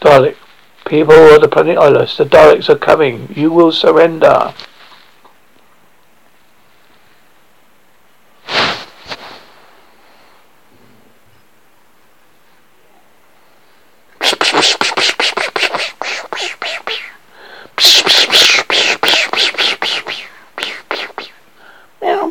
Dalek. People of the planet Islos, the Daleks are coming. You will surrender. Pow,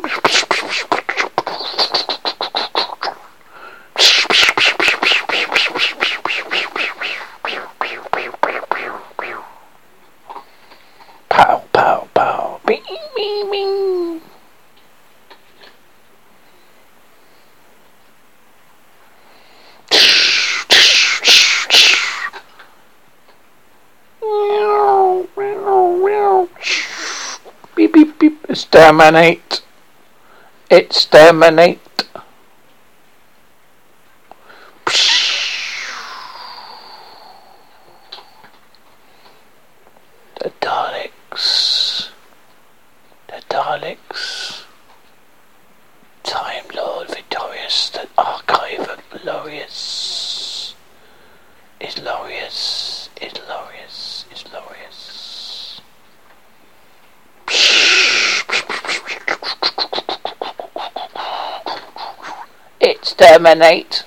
Exterminate. Exterminate. The Daleks. The Daleks. Time Lord Victorious. The Archive of Glorious. Is glorious. Is glorious. Is glorious. Exterminate.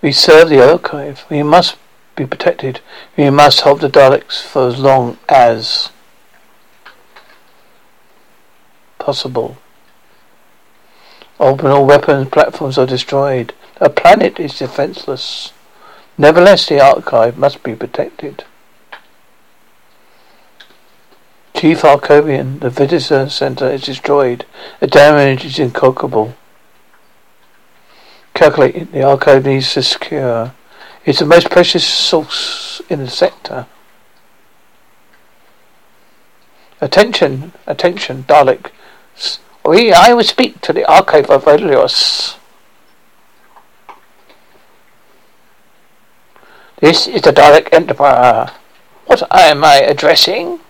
We serve the archive. We must be protected. We must hold the Daleks for as long as possible. Orbital weapons platforms are destroyed. A planet is defenseless. Nevertheless, the archive must be protected. Chief Archivian, the visitor center is destroyed. The damage is incalculable. Calculate the archive needs to secure. It's the most precious source in the sector. Attention, attention, Dalek. We, I will speak to the archive of Islos. This is the Dalek Emperor. What am I addressing?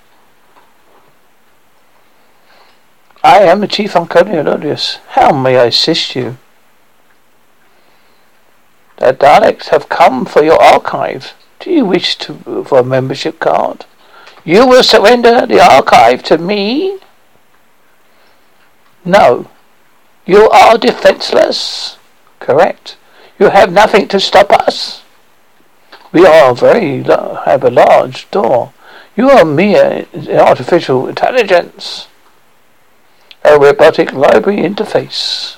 I am the Chief Archivian Islos. How may I assist you? The Daleks have come for your archive. Do you wish to for a membership card? You will surrender the archive to me? No. You are defenseless. Correct. You have nothing to stop us. We are very have a large door. You are mere artificial intelligence. A robotic library interface.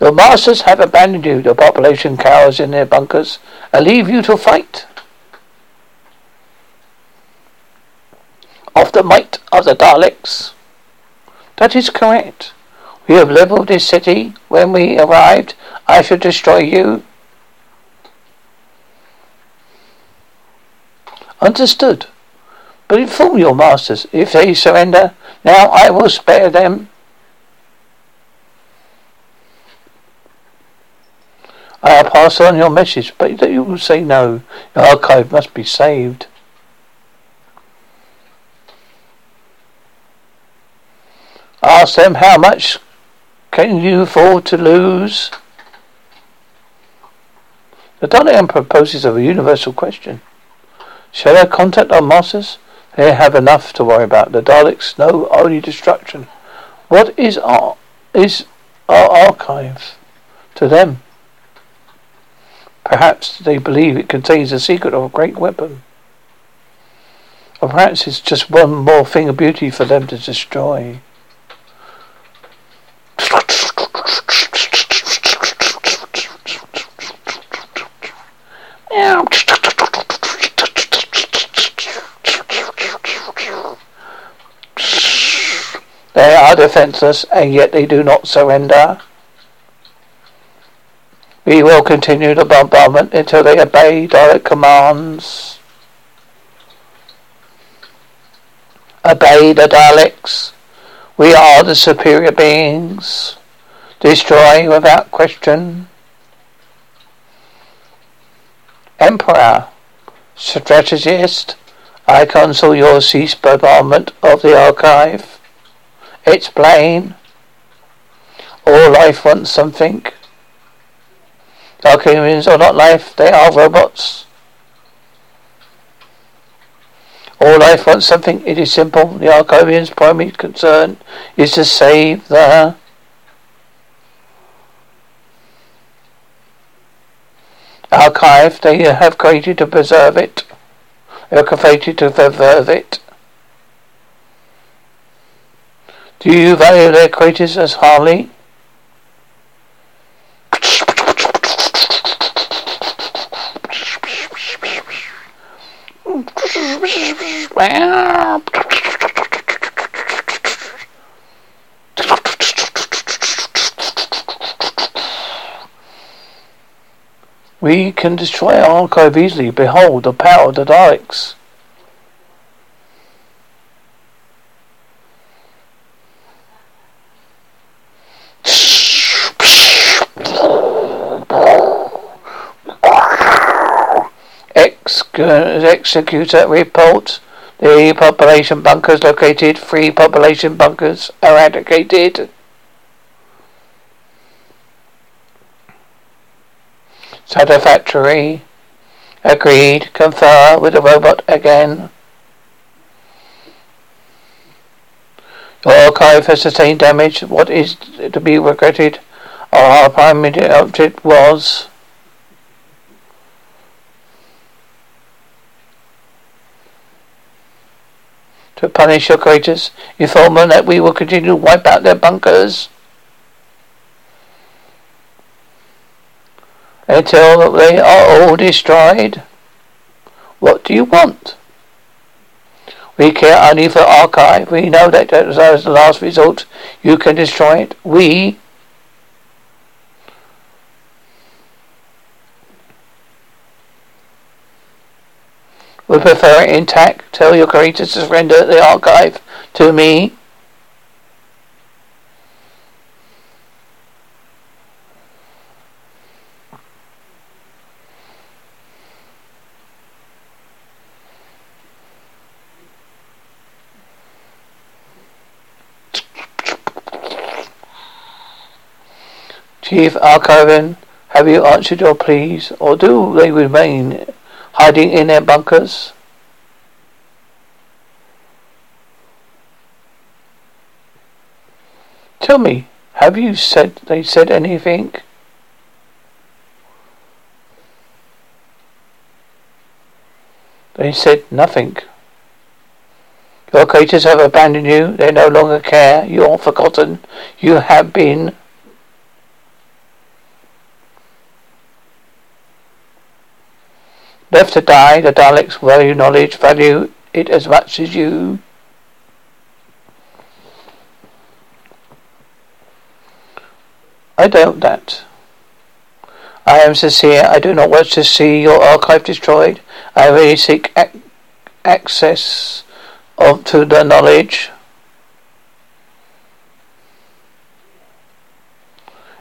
Your masters have abandoned you. The population cowers in their bunkers and leave you to fight. Of the might of the Daleks. That is correct. We have leveled this city. When we arrived, I should destroy you. Understood. But inform your masters. If they surrender, now I will spare them. I'll pass on your message, but you will say no. The archive must be saved. Ask them how much can you afford to lose? The Dalek proposes a universal question. Shall I contact our masters? They have enough to worry about. The Daleks know only destruction. What is our is our archive to them? Perhaps they believe it contains the secret of a great weapon. Or perhaps it's just one more thing of beauty for them to destroy. They are defenseless, and yet they do not surrender. We will continue the bombardment until they obey direct commands. Obey the Daleks. We are the superior beings. Destroy without question. Emperor, strategist, I counsel your cease bombardment of the archive. It's plain. All life wants something. Archivians are not life, they are robots. All life wants something, it is simple. The Archivians' primary concern is to save the archive they have created to preserve it. They are created to preserve it. Do you value their creators as highly? We can destroy our archive easily. Behold the power of the Daleks. Executor report. The population bunkers located. Three population bunkers eradicated. Satisfactory. Agreed. Confer with the robot again. Your archive has sustained damage. What is to be regretted? Our primary object was to punish your creators. You told them that we will continue to wipe out their bunkers until they are all destroyed. What do you want? We care only for archive. We know that as the last result, you can destroy it. We would uh, prefer it intact. Tell your creators to surrender the archive to me. Chief Archivian, have you answered your pleas, or do they remain hiding in their bunkers. Tell me, have you said they said anything? They said nothing. Your creators have abandoned you. They no longer care. You are forgotten. You have been Left to die, the Daleks value knowledge, value it as much as you. I doubt that. I am sincere. I do not wish to see your archive destroyed. I really seek ac- access of to the knowledge.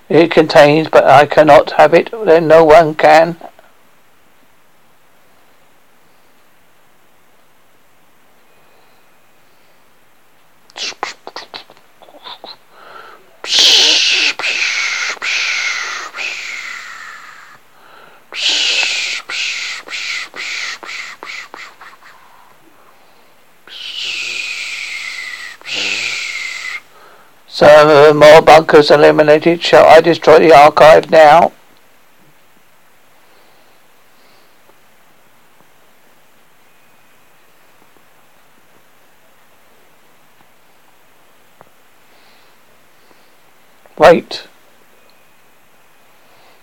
It contains, but I cannot have it. Then no one can. So more bunkers eliminated. Shall I destroy the archive now? Wait.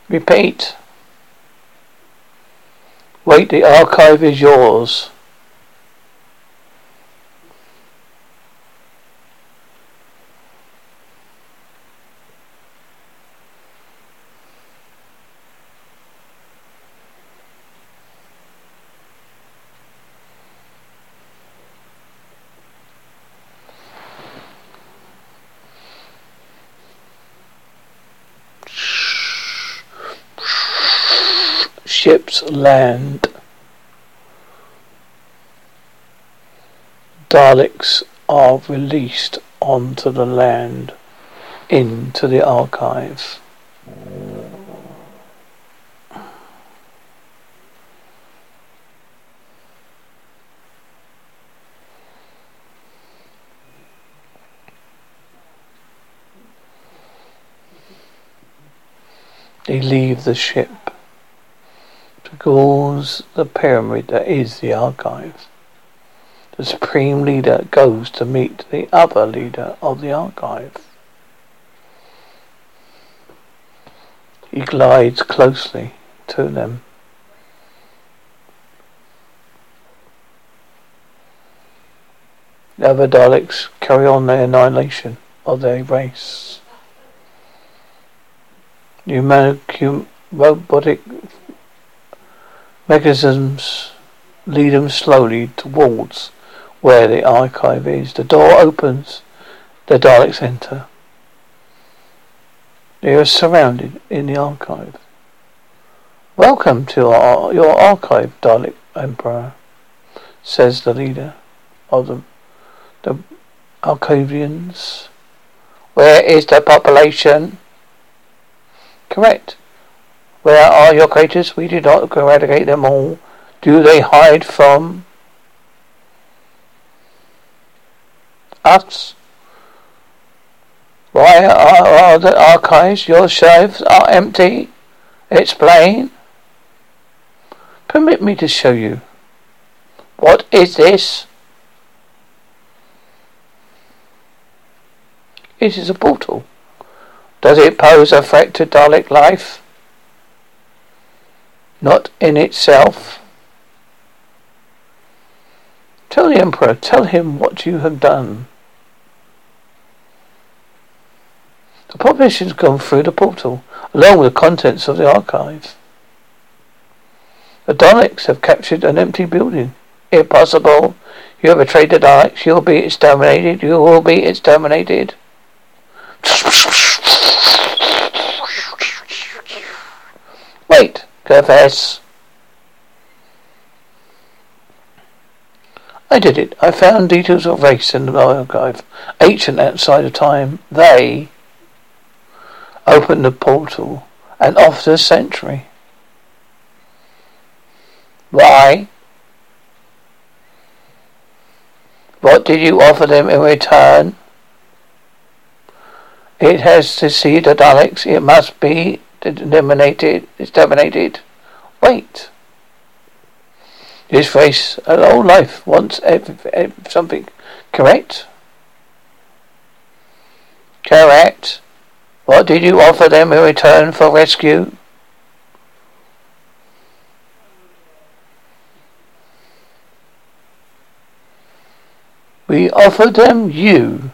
Repeat. Wait, the archive is yours. Ships land. Daleks are released onto the land, into the archive. They leave the ship towards the pyramid that is the archive. The supreme leader goes to meet the other leader of the archive. He glides closely to them. The other Daleks carry on the annihilation of their race. Pneumatic robotic mechanisms lead them slowly towards where the archive is. The door opens. The Daleks enter. They are surrounded in the archive. Welcome to our, your archive, Dalek Emperor, says the leader of the, the Archivians. Where is the population? Correct. Where are your creators? We did not eradicate them all. Do they hide from us? Why are, are the archives, your shelves are empty? Explain. Permit me to show you. What is this? It is a portal. Does it pose a threat to Dalek life? Not in itself. Tell the Emperor, tell him what you have done. The population has gone through the portal, along with the contents of the archive. The Daleks have captured an empty building. Impossible. You have betrayed the Daleks. You'll be exterminated. You will be exterminated. Wait, confess. I did it. I found details of race in the archive. Ancient outside of time. They opened the portal and off the century. Why? What did you offer them in return? It has to see the Daleks. It must be eliminated, exterminated. Wait. His face, a whole life, wants something. Correct? Correct. What did you offer them in return for rescue? We offered them you.